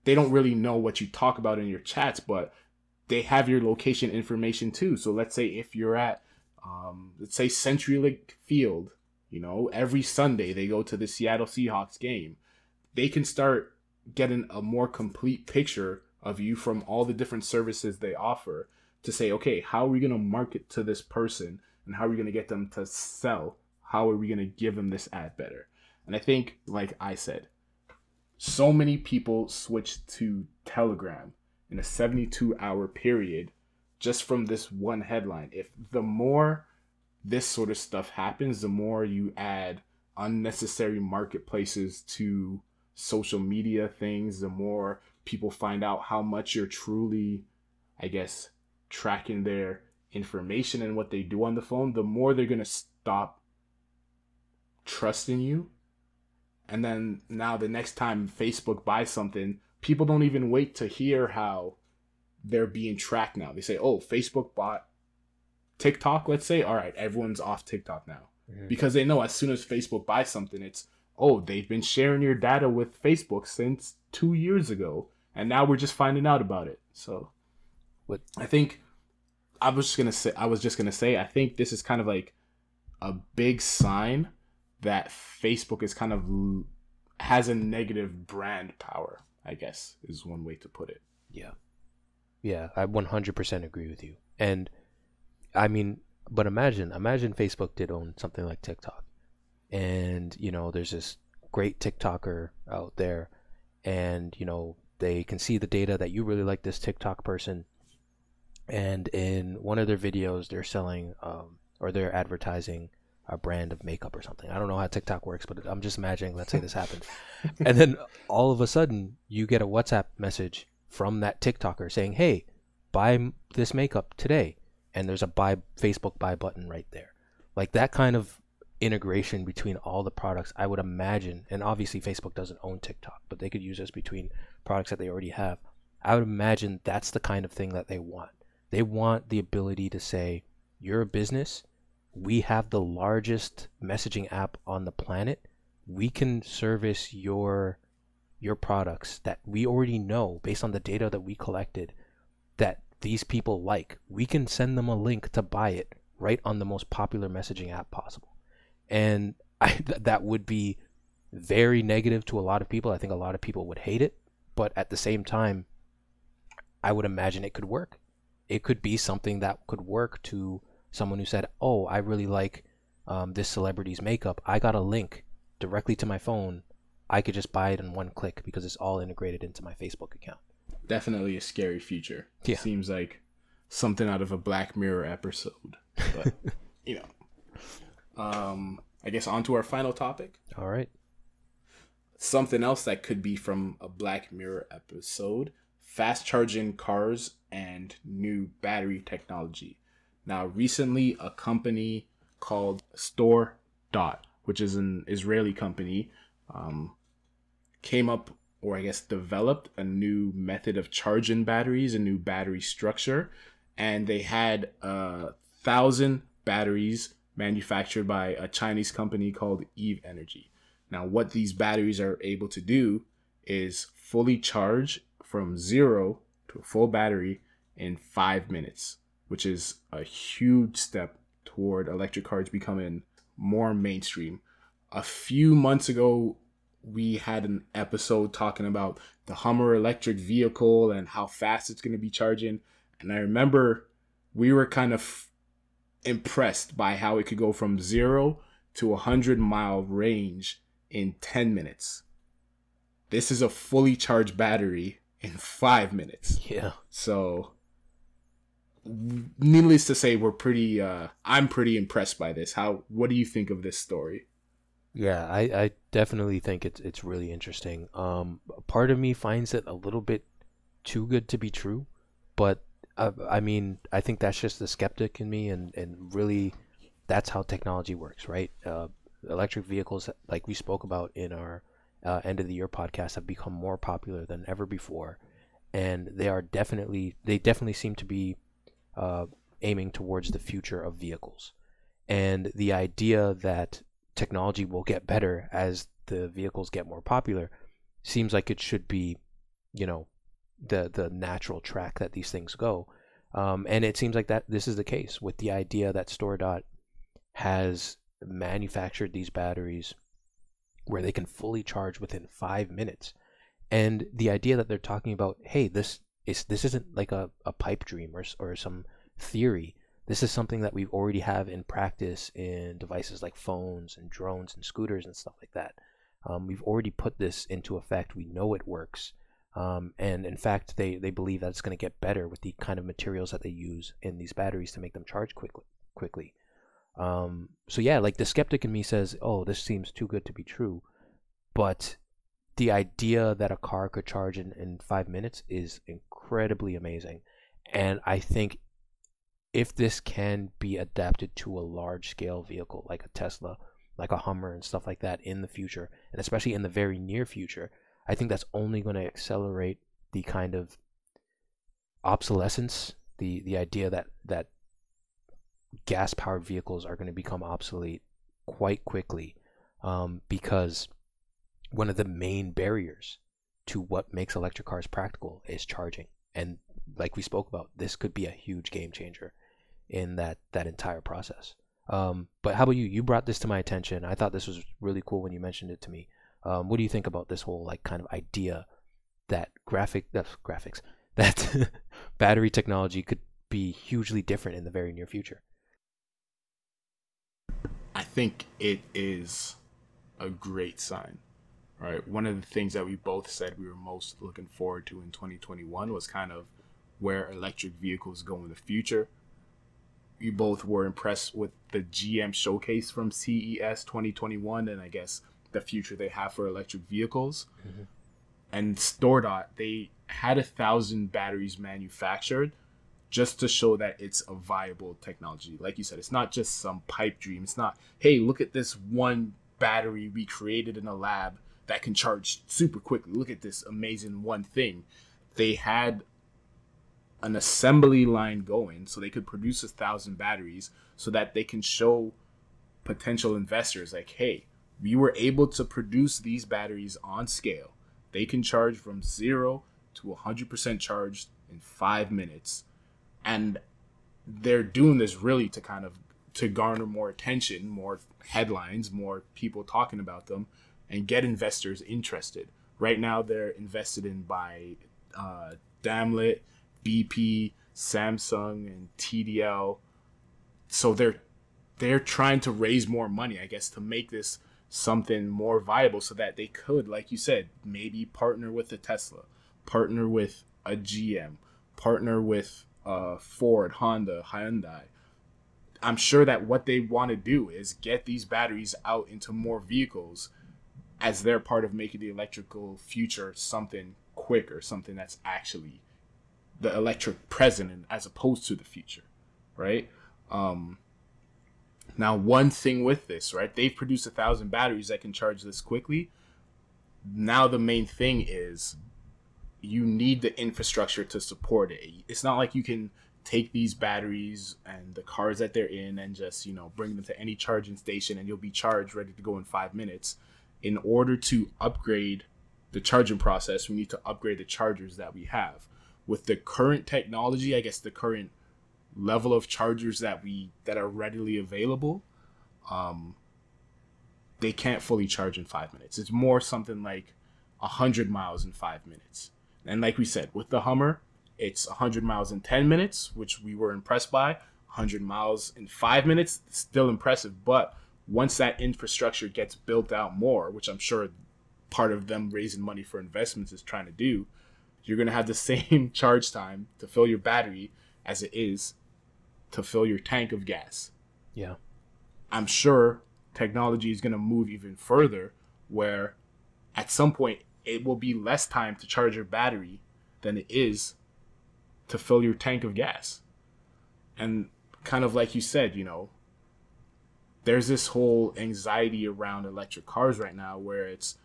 they don't really know what you talk about in your chats, but they have your location information too. So let's say if you're at, um, let's say CenturyLink Field, you know, every Sunday they go to the Seattle Seahawks game, they can start getting a more complete picture of you from all the different services they offer to say, okay, how are we going to market to this person and how are we going to get them to sell? How are we going to give them this ad better? And I think, like I said, so many people switched to Telegram in a 72 hour period just from this one headline. If the more this sort of stuff happens, the more you add unnecessary marketplaces to social media things, the more people find out how much you're truly, I guess, tracking their information and what they do on the phone, the more they're going to stop trusting you and then now the next time Facebook buys something, people don't even wait to hear how they're being tracked now. They say, "Oh, Facebook bought TikTok." Let's say, all right, everyone's off TikTok now mm-hmm. because they know as soon as Facebook buys something, it's oh, they've been sharing your data with Facebook since two years ago, and now we're just finding out about it. So, what I think I was just gonna say, I was just gonna say, I think this is kind of like a big sign that Facebook is kind of has a negative brand power, I guess is one way to put it. Yeah. Yeah, I 100% agree with you. And I mean, but imagine, imagine Facebook did own something like TikTok, and you know, there's this great TikToker out there, and you know, they can see the data that you really like this TikTok person, and in one of their videos, they're selling um, or they're advertising a brand of makeup or something. I don't know how TikTok works, but I'm just imagining. Let's say this happened, and then all of a sudden you get a WhatsApp message from that TikToker saying, "Hey, buy this makeup today," and there's a buy Facebook buy button right there. Like that kind of integration between all the products, I would imagine, and obviously Facebook doesn't own TikTok, but they could use this between products that they already have. I would imagine that's the kind of thing that they want. They want the ability to say, "You're a business." we have the largest messaging app on the planet. We can service your your products that we already know based on the data that we collected that these people like. We can send them a link to buy it right on the most popular messaging app possible. And I, th- that would be very negative to a lot of people. I think a lot of people would hate it, but at the same time I would imagine it could work. It could be something that could work to someone who said, "Oh, I really like um, this celebrity's makeup. I got a link directly to my phone. I could just buy it in one click because it's all integrated into my Facebook account." Definitely a scary future. Yeah. Seems like something out of a Black Mirror episode. But you know. Um I guess on to our final topic. All right. Something else that could be from a Black Mirror episode. Fast charging cars and new battery technology. Now, recently, a company called Store Dot, which is an Israeli company, um, came up, or I guess developed, a new method of charging batteries, a new battery structure, and they had a thousand batteries manufactured by a Chinese company called Eve Energy. Now, what these batteries are able to do is fully charge from zero to a full battery in five minutes which is a huge step toward electric cars becoming more mainstream. A few months ago, we had an episode talking about the Hummer electric vehicle and how fast it's going to be charging. And I remember we were kind of impressed by how it could go from zero to a 100 mile range in 10 minutes. This is a fully charged battery in five minutes. Yeah. So needless to say, we're pretty. Uh, I'm pretty impressed by this. How? What do you think of this story? Yeah, I, I definitely think it's it's really interesting. Um, part of me finds it a little bit too good to be true, but uh, I mean, I think that's just the skeptic in me, and and really, that's how technology works, right? Uh, electric vehicles, like we spoke about in our uh, end of the year podcast, have become more popular than ever before, and they are definitely they definitely seem to be uh, aiming towards the future of vehicles. And the idea that technology will get better as the vehicles get more popular seems like it should be, you know, the the natural track that these things go. Um, and it seems like that this is the case with the idea that StoreDot has manufactured these batteries where they can fully charge within five minutes. And the idea that they're talking about, hey, this is this isn't like a, a pipe dream or, or some theory. This is something that we already have in practice in devices like phones and drones and scooters and stuff like that. Um, we've already put this into effect. We know it works. Um, and in fact, they, they believe that it's going to get better with the kind of materials that they use in these batteries to make them charge quickly. quickly. Um, so yeah, like the skeptic in me says, "Oh, this seems too good to be true," but the idea that a car could charge in, in five minutes is incredibly amazing. And I think if this can be adapted to a large scale vehicle like a Tesla, like a Hummer, and stuff like that in the future, and especially in the very near future, I think that's only going to accelerate the kind of obsolescence, the, the idea that, that gas powered vehicles are going to become obsolete quite quickly um, because one of the main barriers to what makes electric cars practical is charging. And like we spoke about, this could be a huge game changer in that that entire process. Um, but how about you? You brought this to my attention. I thought this was really cool when you mentioned it to me. Um, what do you think about this whole like kind of idea that graphic that graphics that battery technology could be hugely different in the very near future? I think it is a great sign. Right. One of the things that we both said we were most looking forward to in 2021 was kind of where electric vehicles go in the future. We both were impressed with the GM showcase from CES 2021 and I guess the future they have for electric vehicles. Mm-hmm. And StoreDot, they had a thousand batteries manufactured just to show that it's a viable technology. Like you said, it's not just some pipe dream. It's not, hey, look at this one battery we created in a lab that can charge super quickly. Look at this amazing one thing. They had an assembly line going so they could produce a thousand batteries so that they can show potential investors like hey we were able to produce these batteries on scale. They can charge from 0 to 100% charged in 5 minutes. And they're doing this really to kind of to garner more attention more headlines more people talking about them and get investors interested. Right now they're invested in by uh, Daimler BP, Samsung, and TDK. So they're they're trying to raise more money, I guess, to make this something more viable so that they could, like you said, maybe partner with a Tesla, partner with a GM, partner with uh, Ford, Honda, Hyundai. I'm sure that what they want to do is get these batteries out into more vehicles as they're part of making the electrical future something quicker, something that's actually the electric present as opposed to the future, right? Um, now, one thing with this, right? They've produced a thousand batteries that can charge this quickly. Now, the main thing is you need the infrastructure to support it. It's not like you can take these batteries and the cars that they're in and just, you know, bring them to any charging station and you'll be charged ready to go in five minutes. In order to upgrade the charging process, we need to upgrade the chargers that we have with the current technology, I guess the current level of chargers that we that are readily available, um, they can't fully charge in five minutes. It's more something like hundred miles in five minutes. And like we said, with the Hummer, it's hundred miles in ten minutes, which we were impressed by. Hundred miles in five minutes, still impressive. But once that infrastructure gets built out more, which I'm sure part of them raising money for investments is trying to do, you're going to have the same charge time to fill your battery as it is to fill your tank of gas. Yeah. I'm sure technology is going to move even further where at some point it will be less time to charge your battery than it is to fill your tank of gas. And kind of like you said, you know, there's this whole anxiety around electric cars right now where it's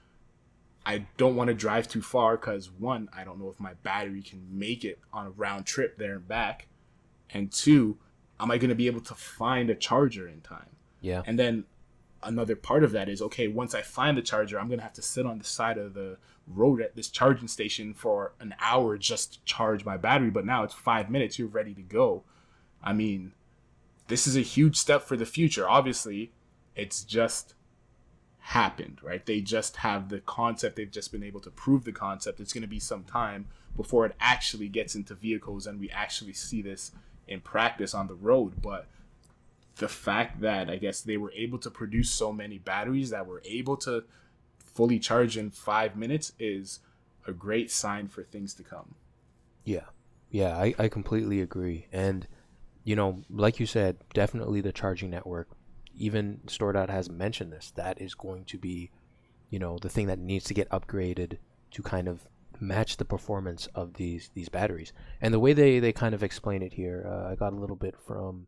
I don't want to drive too far because one, I don't know if my battery can make it on a round trip there and back, and two, am I going to be able to find a charger in time? Yeah. And then another part of that is okay, once I find the charger, I'm going to have to sit on the side of the road at this charging station for an hour just to charge my battery. But now it's five minutes, you're ready to go. I mean, this is a huge step for the future. Obviously, it's just happened, right? They just have the concept, they've just been able to prove the concept. It's going to be some time before it actually gets into vehicles and we actually see this in practice on the road. But the fact that I guess they were able to produce so many batteries that were able to fully charge in five minutes is a great sign for things to come. Yeah. Yeah, I, I completely agree. And, you know, like you said, definitely the charging network even StoreDot has mentioned this. That is going to be, you know, the thing that needs to get upgraded to kind of match the performance of these these batteries. And the way they they kind of explain it here, uh, I got a little bit from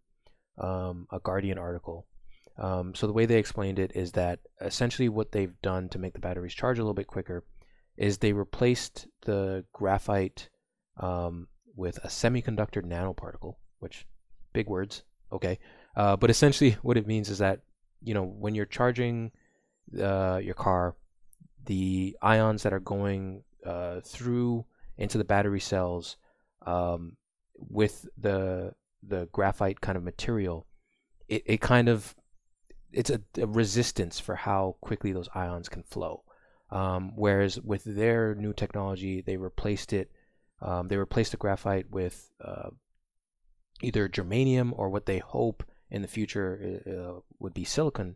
um, a Guardian article. Um, so the way they explained it is that essentially what they've done to make the batteries charge a little bit quicker is they replaced the graphite um, with a semiconductor nanoparticle, which big words, okay. Uh, but essentially, what it means is that you know when you're charging uh, your car, the ions that are going uh, through into the battery cells um, with the the graphite kind of material, it, it kind of it's a, a resistance for how quickly those ions can flow. Um, whereas with their new technology, they replaced it. Um, they replaced the graphite with uh, either germanium or what they hope in the future uh, uh, would be silicon.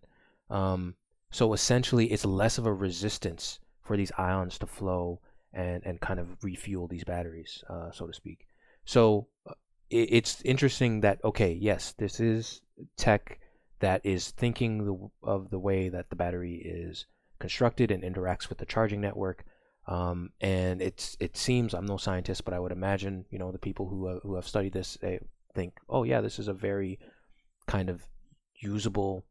Um, so essentially, it's less of a resistance for these ions to flow and and kind of refuel these batteries, uh, so to speak. So uh, it, it's interesting that okay, yes, this is tech that is thinking the, of the way that the battery is constructed and interacts with the charging network. Um, and it's it seems I'm no scientist, but I would imagine you know the people who uh, who have studied this they think, oh yeah, this is a very kind of usable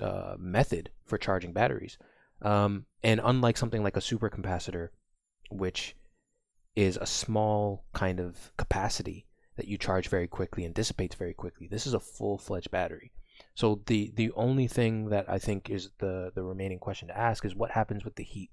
uh, method for charging batteries. Um, and unlike something like a supercapacitor, which is a small kind of capacity that you charge very quickly and dissipates very quickly, this is a full-fledged battery. So the the only thing that I think is the the remaining question to ask is what happens with the heat.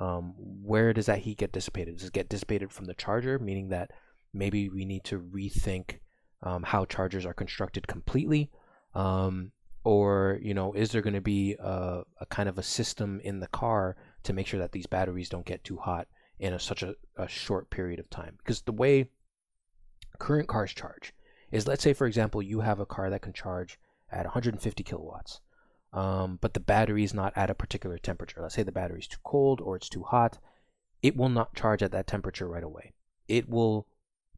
Um, where does that heat get dissipated? Does it get dissipated from the charger, meaning that maybe we need to rethink um, how chargers are constructed completely, um, or you know is there going to be a, a, kind of a system in the car to make sure that these batteries don't get too hot in a, such a, a short period of time? Because the way current cars charge is let's say for example you have a car that can charge at 150 kilowatts um, but the battery is not at a particular temperature. Let's say the battery is too cold or it's too hot it will not charge at that temperature right away. It will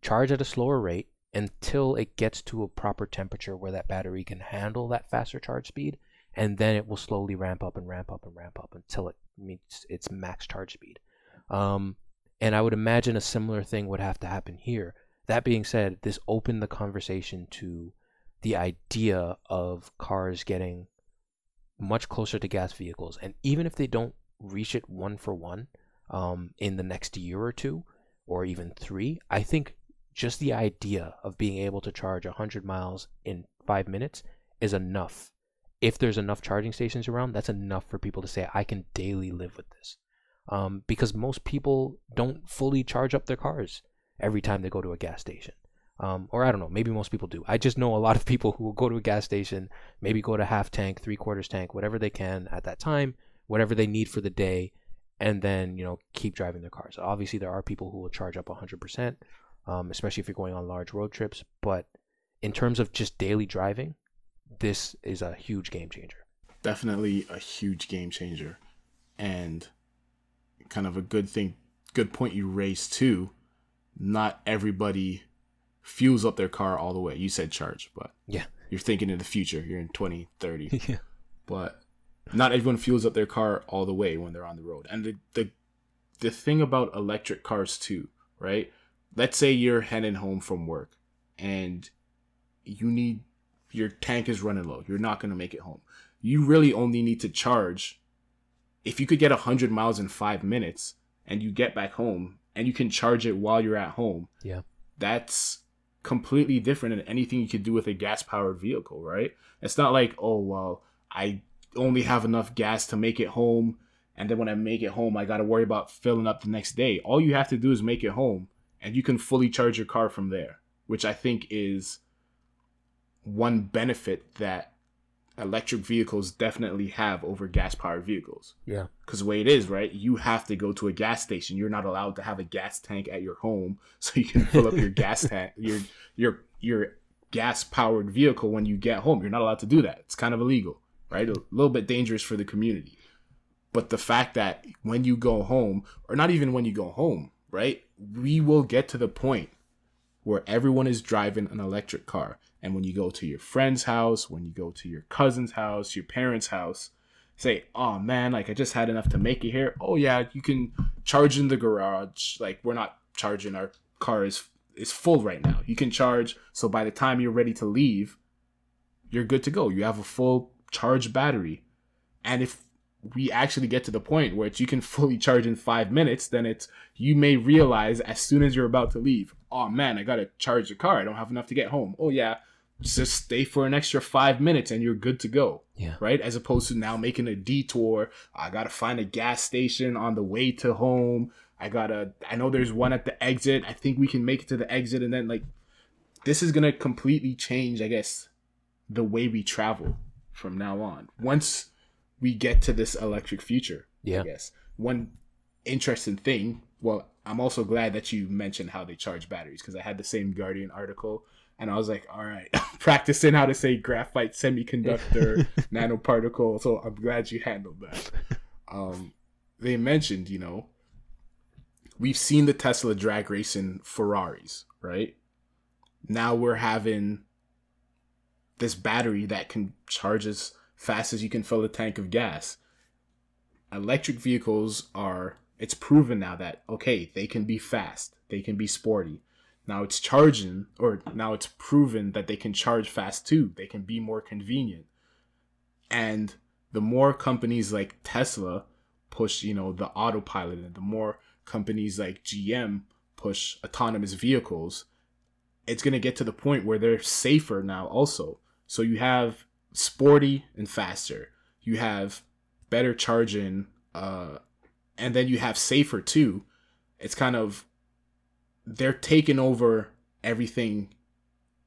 charge at a slower rate until it gets to a proper temperature where that battery can handle that faster charge speed and then it will slowly ramp up and ramp up and ramp up until it meets its max charge speed. Um, and i would imagine a similar thing would have to happen here. That being said this opened the conversation to the idea of cars getting much closer to gas vehicles. And even if they don't reach it one for one um, in the next year or two or even three i think just the idea of being able to charge 100 miles in five minutes is enough. If there's enough charging stations around, that's enough for people to say, I can daily live with this. Um, because most people don't fully charge up their cars every time they go to a gas station. Um, or I don't know, maybe most people do. I just know a lot of people who will go to a gas station, maybe go to half tank, three quarters tank, whatever they can at that time, whatever they need for the day, and then, you know, keep driving their cars. Obviously, there are people who will charge up 100% um, especially if you're going on large road trips. But in terms of just daily driving, this is a huge game changer. Definitely a huge game changer, and kind of a good thing, good point you raised too. Not everybody fuels up their car all the way. You said charge, but yeah, you're thinking in the future. You're in 2030. yeah. But not everyone fuels up their car all the way when they're on the road. And the the the thing about electric cars too, right? Let's say you're heading home from work and you need your tank is running low. You're not going to make it home. You really only need to charge if you could get 100 miles in 5 minutes and you get back home and you can charge it while you're at home. Yeah. That's completely different than anything you could do with a gas powered vehicle, right? It's not like, "Oh, well, I only have enough gas to make it home and then when I make it home, I got to worry about filling up the next day." All you have to do is make it home and you can fully charge your car from there, which I think is one benefit that electric vehicles definitely have over gas powered vehicles. Yeah. Because the way it is, right? You have to go to a gas station. You're not allowed to have a gas tank at your home so you can fill up your gas tank, your your your gas powered vehicle when you get home. You're not allowed to do that. It's kind of illegal, right? A little bit dangerous for the community. But the fact that when you go home, or not even when you go home, right? We will get to the point where everyone is driving an electric car. And when you go to your friend's house, when you go to your cousin's house, your parents' house, say, oh man, like I just had enough to make it here. Oh yeah, you can charge in the garage. Like we're not charging our car is is full right now. You can charge so by the time you're ready to leave, you're good to go. You have a full charge battery. And if we actually get to the point where you can fully charge in five minutes, then it's you may realize as soon as you're about to leave, oh man, I gotta charge the car. I don't have enough to get home. Oh yeah, just stay for an extra five minutes and you're good to go. Yeah. Right? As opposed to now making a detour. I gotta find a gas station on the way to home. I gotta I know there's one at the exit. I think we can make it to the exit and then like this is gonna completely change, I guess, the way we travel from now on. Once we get to this electric future. Yeah. I guess one interesting thing. Well, I'm also glad that you mentioned how they charge batteries because I had the same Guardian article and I was like, all right, practicing how to say graphite semiconductor nanoparticle. So I'm glad you handled that. Um, they mentioned, you know, we've seen the Tesla drag racing Ferraris, right? Now we're having this battery that can charge as fast as you can fill a tank of gas. Electric vehicles are, it's proven now that, okay, they can be fast, they can be sporty. Now it's charging, or now it's proven that they can charge fast too. They can be more convenient. And the more companies like Tesla push, you know, the autopilot, and the more companies like GM push autonomous vehicles, it's going to get to the point where they're safer now also. So you have sporty and faster. You have better charging uh and then you have safer too. It's kind of they're taking over everything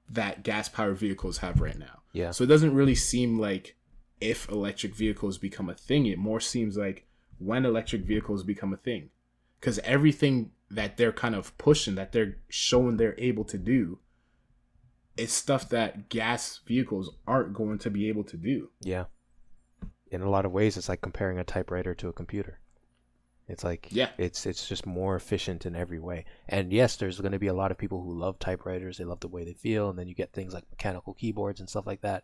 that gas powered vehicles have right now. Yeah. So it doesn't really seem like if electric vehicles become a thing, it more seems like when electric vehicles become a thing. Because everything that they're kind of pushing, that they're showing they're able to do, is stuff that gas vehicles aren't going to be able to do. Yeah. In a lot of ways, it's like comparing a typewriter to a computer. It's like Yeah. it's it's just more efficient in every way. And yes, there's going to be a lot of people who love typewriters. They love the way they feel, and then you get things like mechanical keyboards and stuff like that.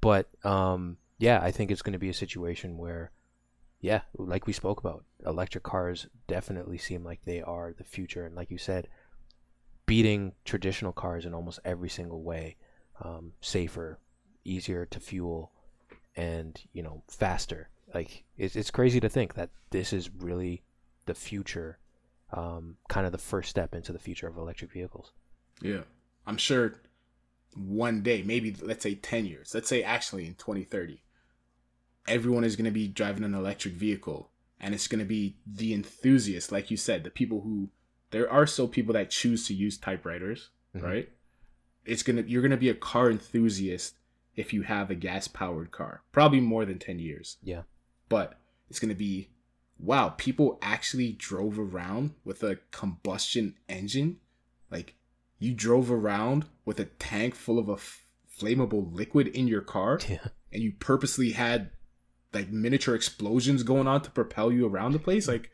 But um, yeah, I think it's going to be a situation where, yeah, like we spoke about, electric cars definitely seem like they are the future, and like you said, beating traditional cars in almost every single way, um, safer, easier to fuel, and you know faster. Like it's it's crazy to think that this is really the future, um, kind of the first step into the future of electric vehicles. Yeah. I'm sure one day, maybe let's say 10 years, let's say actually in 2030, everyone is going to be driving an electric vehicle and it's going to be the enthusiasts, like you said, the people who, there are still people that choose to use typewriters, Mhm. right? It's to, you're going to be a car enthusiast if you have a gas powered car, probably more than 10 years. Yeah. But it's going to be, wow, people actually drove around with a combustion engine. Like, you drove around with a tank full of a f- flammable liquid in your car Yeah. and you purposely had like miniature explosions going on to propel you around the place like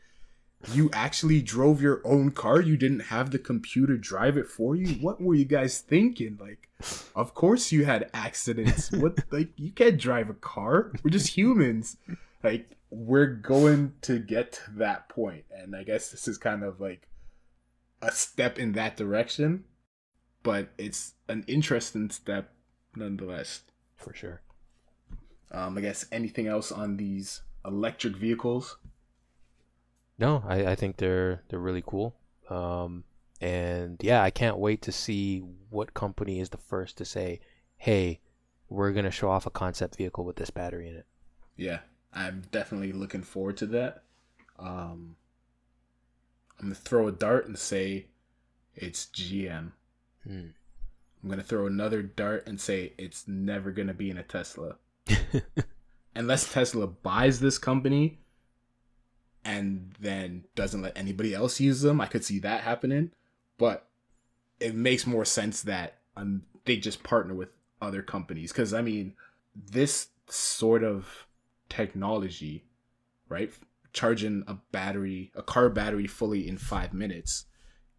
you actually drove your own car? You didn't have the computer drive it for you? What were you guys thinking? Like of course you had accidents. What like you can't drive a car. We're just humans. Like we're going to get to that point and i guess this is kind of like a step in that direction but it's an interesting step nonetheless. For sure. um, I guess anything else on these electric vehicles? No, I, I think they're they're really cool. Um, and yeah, I can't wait to see what company is the first to say, "Hey, we're gonna show off a concept vehicle with this battery in it." Yeah, I'm definitely looking forward to that. Um, I'm gonna throw a dart and say it's GM. Hmm. I'm gonna throw another dart and say it's never gonna be in a Tesla unless Tesla buys this company and then doesn't let anybody else use them. I could see that happening, but it makes more sense that um, they just partner with other companies because I mean, this sort of technology, right? Charging a battery, a car battery fully in five minutes,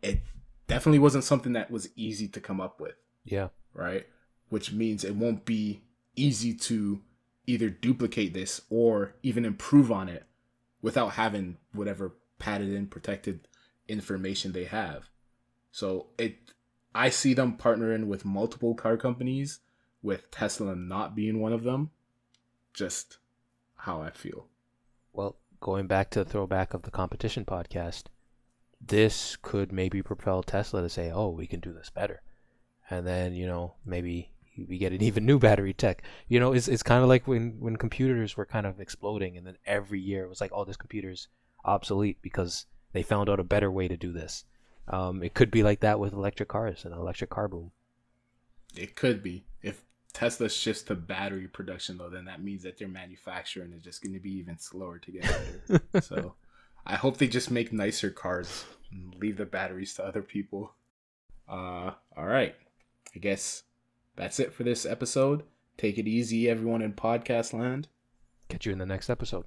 it definitely wasn't something that was easy to come up with yeah. right? Which means it won't be easy to either duplicate this or even improve on it without having whatever padded in protected information they have. So it I see them partnering with multiple car companies with Tesla not being one of them. Just how I feel. Well, going back to the throwback of the competition podcast, this could maybe propel Tesla to say, "Oh, we can do this better," and then you know maybe we get an even new battery tech. You know, it's it's kind of like when when computers were kind of exploding, and then every year it was like, "Oh, this computer's obsolete because they found out a better way to do this." Um, it could be like that with electric cars and electric car boom. It could be. If Tesla shifts to battery production though, then that means that their manufacturing is just going to be even slower to get better. so I hope they just make nicer cars and leave the batteries to other people. Uh, all right. I guess that's it for this episode. Take it easy, everyone in podcast land. Catch you in the next episode.